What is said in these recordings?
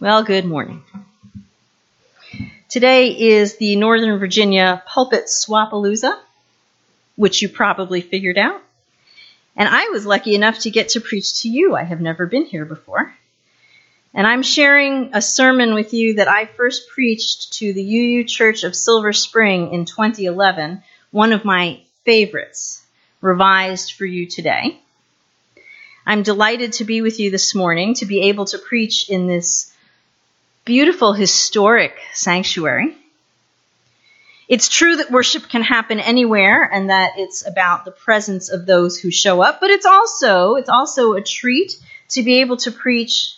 Well, good morning. Today is the Northern Virginia Pulpit Swapalooza, which you probably figured out. And I was lucky enough to get to preach to you. I have never been here before. And I'm sharing a sermon with you that I first preached to the UU Church of Silver Spring in 2011, one of my favorites, revised for you today. I'm delighted to be with you this morning, to be able to preach in this beautiful historic sanctuary. It's true that worship can happen anywhere and that it's about the presence of those who show up, but it's also it's also a treat to be able to preach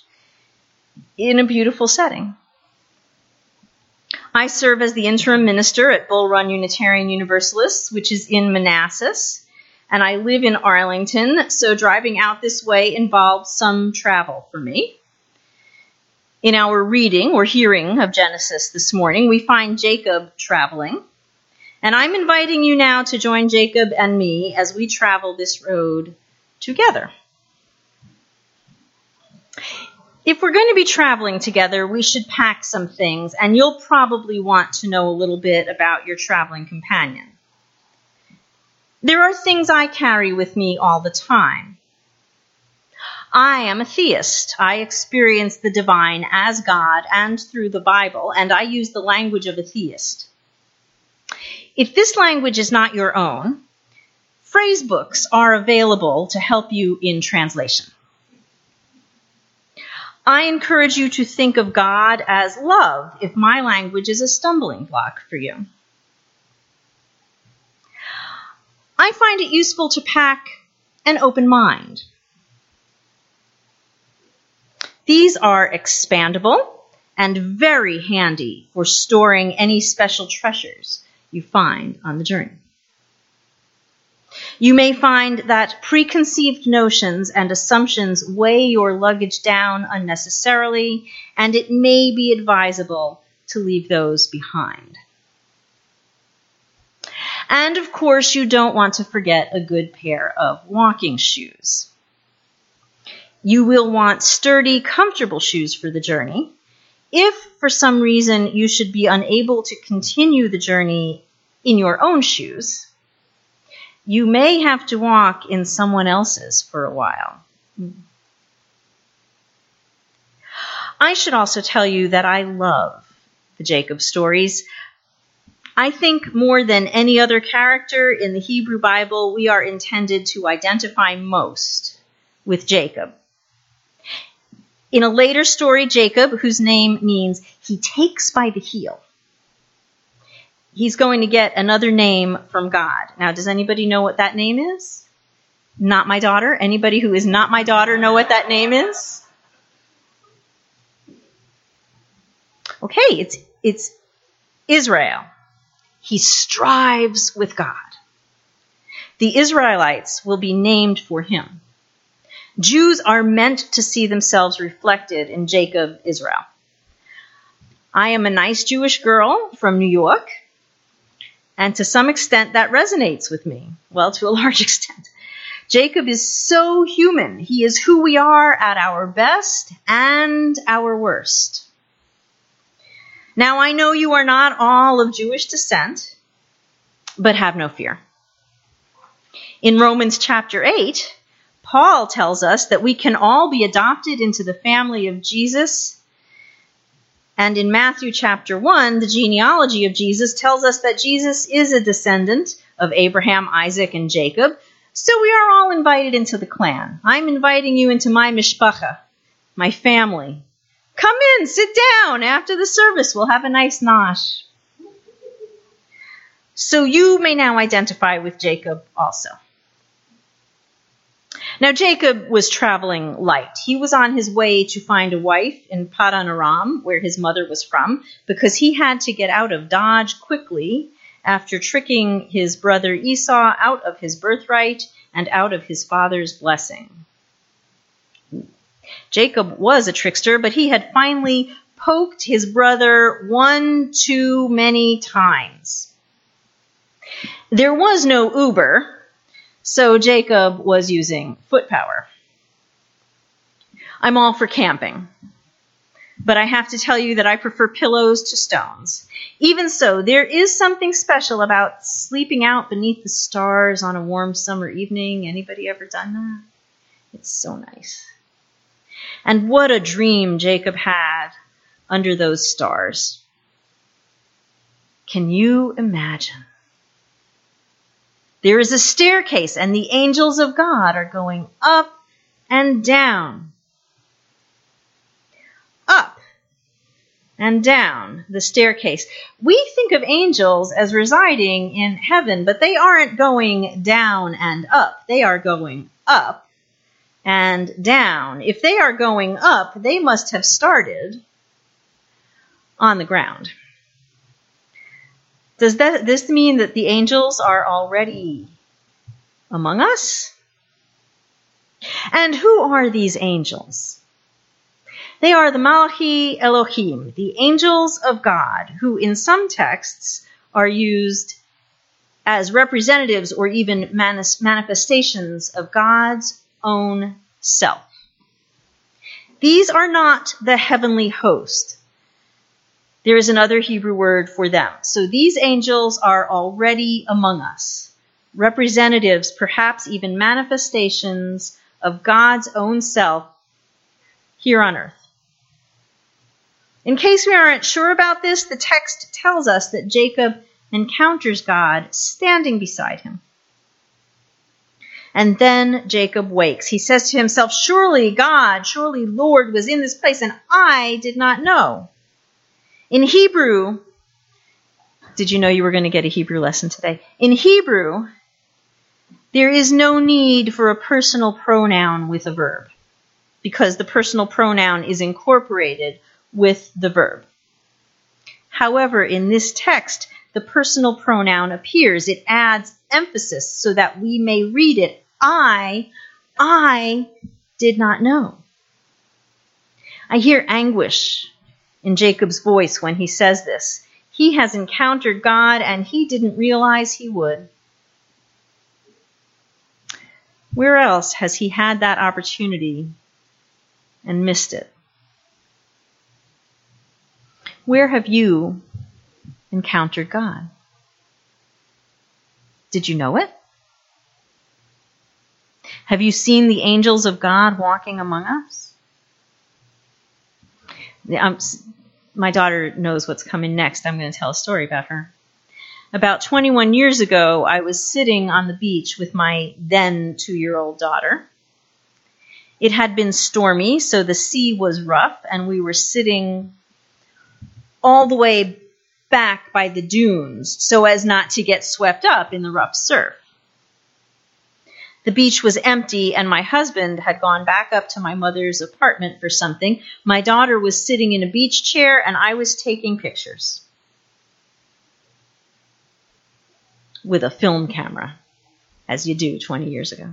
in a beautiful setting. I serve as the interim minister at Bull Run Unitarian Universalists, which is in Manassas, and I live in Arlington, so driving out this way involves some travel for me. In our reading or hearing of Genesis this morning, we find Jacob traveling. And I'm inviting you now to join Jacob and me as we travel this road together. If we're going to be traveling together, we should pack some things, and you'll probably want to know a little bit about your traveling companion. There are things I carry with me all the time. I am a theist. I experience the divine as God and through the Bible, and I use the language of a theist. If this language is not your own, phrase books are available to help you in translation. I encourage you to think of God as love if my language is a stumbling block for you. I find it useful to pack an open mind. These are expandable and very handy for storing any special treasures you find on the journey. You may find that preconceived notions and assumptions weigh your luggage down unnecessarily, and it may be advisable to leave those behind. And of course, you don't want to forget a good pair of walking shoes. You will want sturdy, comfortable shoes for the journey. If for some reason you should be unable to continue the journey in your own shoes, you may have to walk in someone else's for a while. I should also tell you that I love the Jacob stories. I think more than any other character in the Hebrew Bible, we are intended to identify most with Jacob. In a later story, Jacob, whose name means he takes by the heel, he's going to get another name from God. Now, does anybody know what that name is? Not my daughter. Anybody who is not my daughter know what that name is? Okay, it's it's Israel. He strives with God. The Israelites will be named for him. Jews are meant to see themselves reflected in Jacob, Israel. I am a nice Jewish girl from New York, and to some extent that resonates with me. Well, to a large extent. Jacob is so human. He is who we are at our best and our worst. Now, I know you are not all of Jewish descent, but have no fear. In Romans chapter 8, Paul tells us that we can all be adopted into the family of Jesus. And in Matthew chapter 1, the genealogy of Jesus tells us that Jesus is a descendant of Abraham, Isaac, and Jacob. So we are all invited into the clan. I'm inviting you into my mishpacha, my family. Come in, sit down. After the service, we'll have a nice nosh. So you may now identify with Jacob also. Now Jacob was traveling light. He was on his way to find a wife in Padan Aram, where his mother was from, because he had to get out of Dodge quickly after tricking his brother Esau out of his birthright and out of his father's blessing. Jacob was a trickster, but he had finally poked his brother one too many times. There was no Uber, So Jacob was using foot power. I'm all for camping, but I have to tell you that I prefer pillows to stones. Even so, there is something special about sleeping out beneath the stars on a warm summer evening. Anybody ever done that? It's so nice. And what a dream Jacob had under those stars. Can you imagine? There is a staircase, and the angels of God are going up and down. Up and down the staircase. We think of angels as residing in heaven, but they aren't going down and up. They are going up and down. If they are going up, they must have started on the ground. Does that, this mean that the angels are already among us? And who are these angels? They are the Malachi Elohim, the angels of God, who in some texts are used as representatives or even manifestations of God's own self. These are not the heavenly host there is another Hebrew word for them. So these angels are already among us, representatives, perhaps even manifestations of God's own self here on earth. In case we aren't sure about this, the text tells us that Jacob encounters God standing beside him. And then Jacob wakes. He says to himself, Surely God, surely Lord was in this place, and I did not know. In Hebrew, did you know you were going to get a Hebrew lesson today? In Hebrew, there is no need for a personal pronoun with a verb because the personal pronoun is incorporated with the verb. However, in this text, the personal pronoun appears. It adds emphasis so that we may read it. I, I did not know. I hear anguish in Jacob's voice when he says this. He has encountered God and he didn't realize he would. Where else has he had that opportunity and missed it? Where have you encountered God? Did you know it? Have you seen the angels of God walking among us? Um, I'm, my daughter knows what's coming next. I'm going to tell a story about her. About 21 years ago, I was sitting on the beach with my then two year old daughter. It had been stormy, so the sea was rough, and we were sitting all the way back by the dunes so as not to get swept up in the rough surf. The beach was empty, and my husband had gone back up to my mother's apartment for something. My daughter was sitting in a beach chair, and I was taking pictures with a film camera, as you do 20 years ago.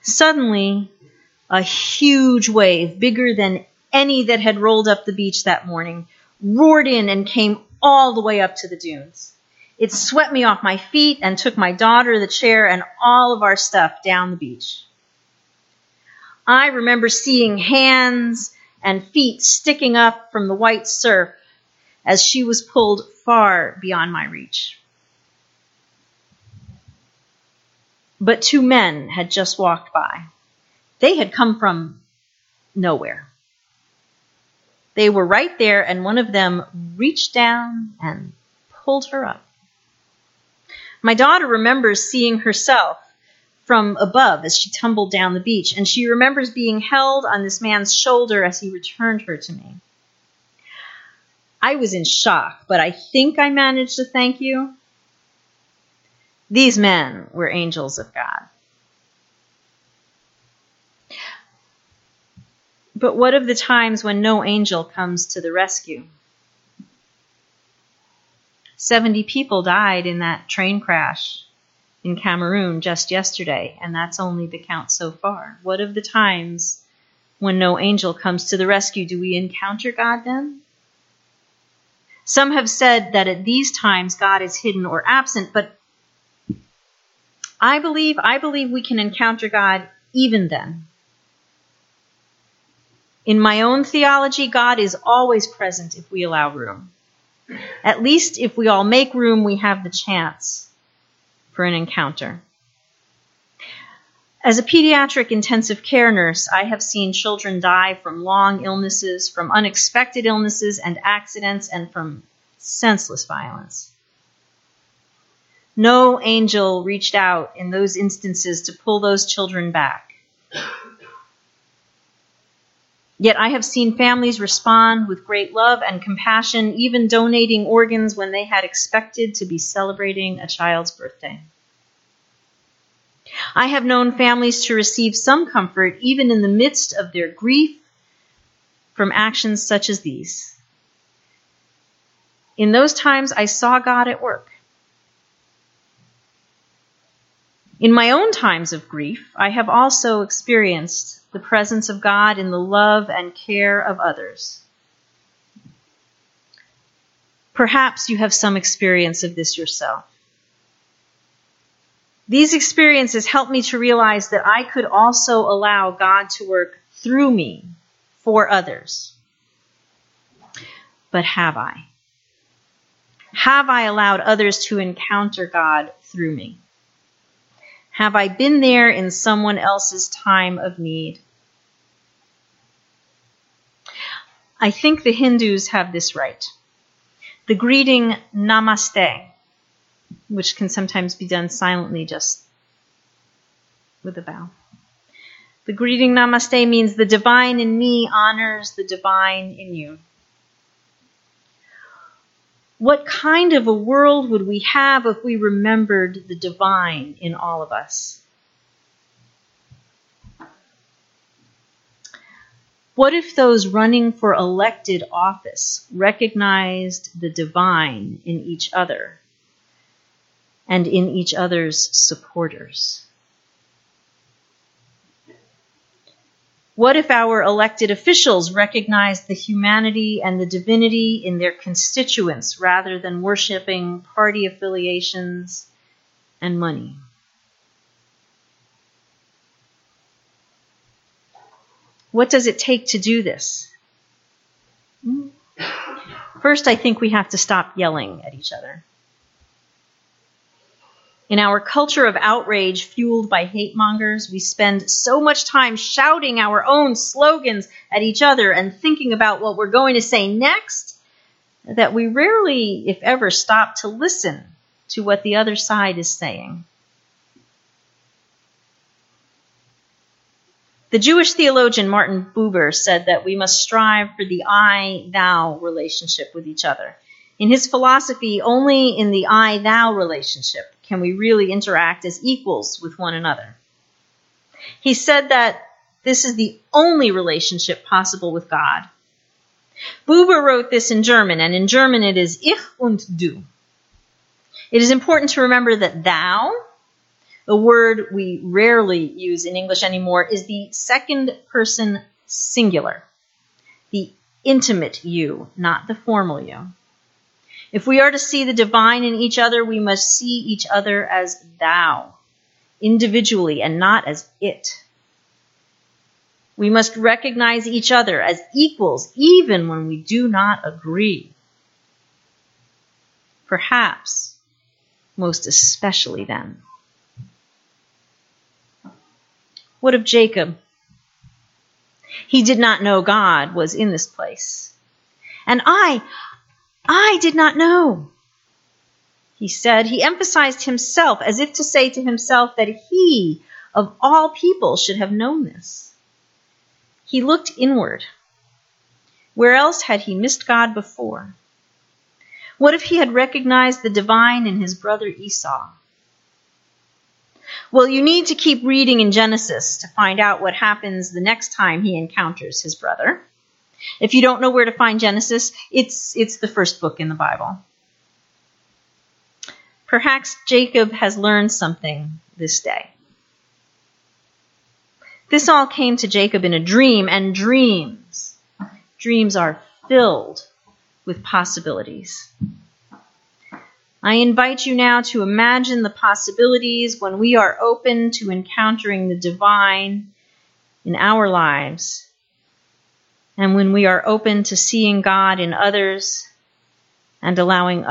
Suddenly, a huge wave, bigger than any that had rolled up the beach that morning, roared in and came all the way up to the dunes. It swept me off my feet and took my daughter, the chair, and all of our stuff down the beach. I remember seeing hands and feet sticking up from the white surf as she was pulled far beyond my reach. But two men had just walked by. They had come from nowhere. They were right there, and one of them reached down and pulled her up. My daughter remembers seeing herself from above as she tumbled down the beach, and she remembers being held on this man's shoulder as he returned her to me. I was in shock, but I think I managed to thank you. These men were angels of God. But what of the times when no angel comes to the rescue? 70 people died in that train crash in Cameroon just yesterday, and that's only the count so far. What of the times when no angel comes to the rescue? Do we encounter God then? Some have said that at these times God is hidden or absent, but I believe, I believe we can encounter God even then. In my own theology, God is always present if we allow room. At least if we all make room, we have the chance for an encounter. As a pediatric intensive care nurse, I have seen children die from long illnesses, from unexpected illnesses and accidents, and from senseless violence. No angel reached out in those instances to pull those children back. Yet I have seen families respond with great love and compassion, even donating organs when they had expected to be celebrating a child's birthday. I have known families to receive some comfort, even in the midst of their grief, from actions such as these. In those times, I saw God at work. In my own times of grief, I have also experienced the presence of God in the love and care of others. Perhaps you have some experience of this yourself. These experiences helped me to realize that I could also allow God to work through me for others. But have I? Have I allowed others to encounter God through me? Have I been there in someone else's time of need? I think the Hindus have this right. The greeting namaste, which can sometimes be done silently just with a bow. The greeting namaste means the divine in me honors the divine in you. What kind of a world would we have if we remembered the divine in all of us? What if those running for elected office recognized the divine in each other and in each other's supporters? What if our elected officials recognized the humanity and the divinity in their constituents rather than worshiping party affiliations and money? What does it take to do this? Hmm? First, I think we have to stop yelling at each other. In our culture of outrage fueled by hate mongers, we spend so much time shouting our own slogans at each other and thinking about what we're going to say next that we rarely, if ever, stop to listen to what the other side is saying. The Jewish theologian Martin Buber said that we must strive for the I thou relationship with each other. In his philosophy, only in the I thou relationship can we really interact as equals with one another. He said that this is the only relationship possible with God. Buber wrote this in German, and in German it is ich und du. It is important to remember that thou, a word we rarely use in English anymore, is the second person singular, the intimate you, not the formal you. If we are to see the divine in each other, we must see each other as thou, individually and not as it. We must recognize each other as equals even when we do not agree. Perhaps most especially then. What of Jacob? He did not know God was in this place. And I, I did not know. He said, he emphasized himself as if to say to himself that he, of all people, should have known this. He looked inward. Where else had he missed God before? What if he had recognized the divine in his brother Esau? Well, you need to keep reading in Genesis to find out what happens the next time he encounters his brother. If you don't know where to find Genesis, it's, it's the first book in the Bible. Perhaps Jacob has learned something this day. This all came to Jacob in a dream, and dreams, dreams are filled with possibilities. I invite you now to imagine the possibilities when we are open to encountering the divine in our lives and when we are open to seeing God in others and allowing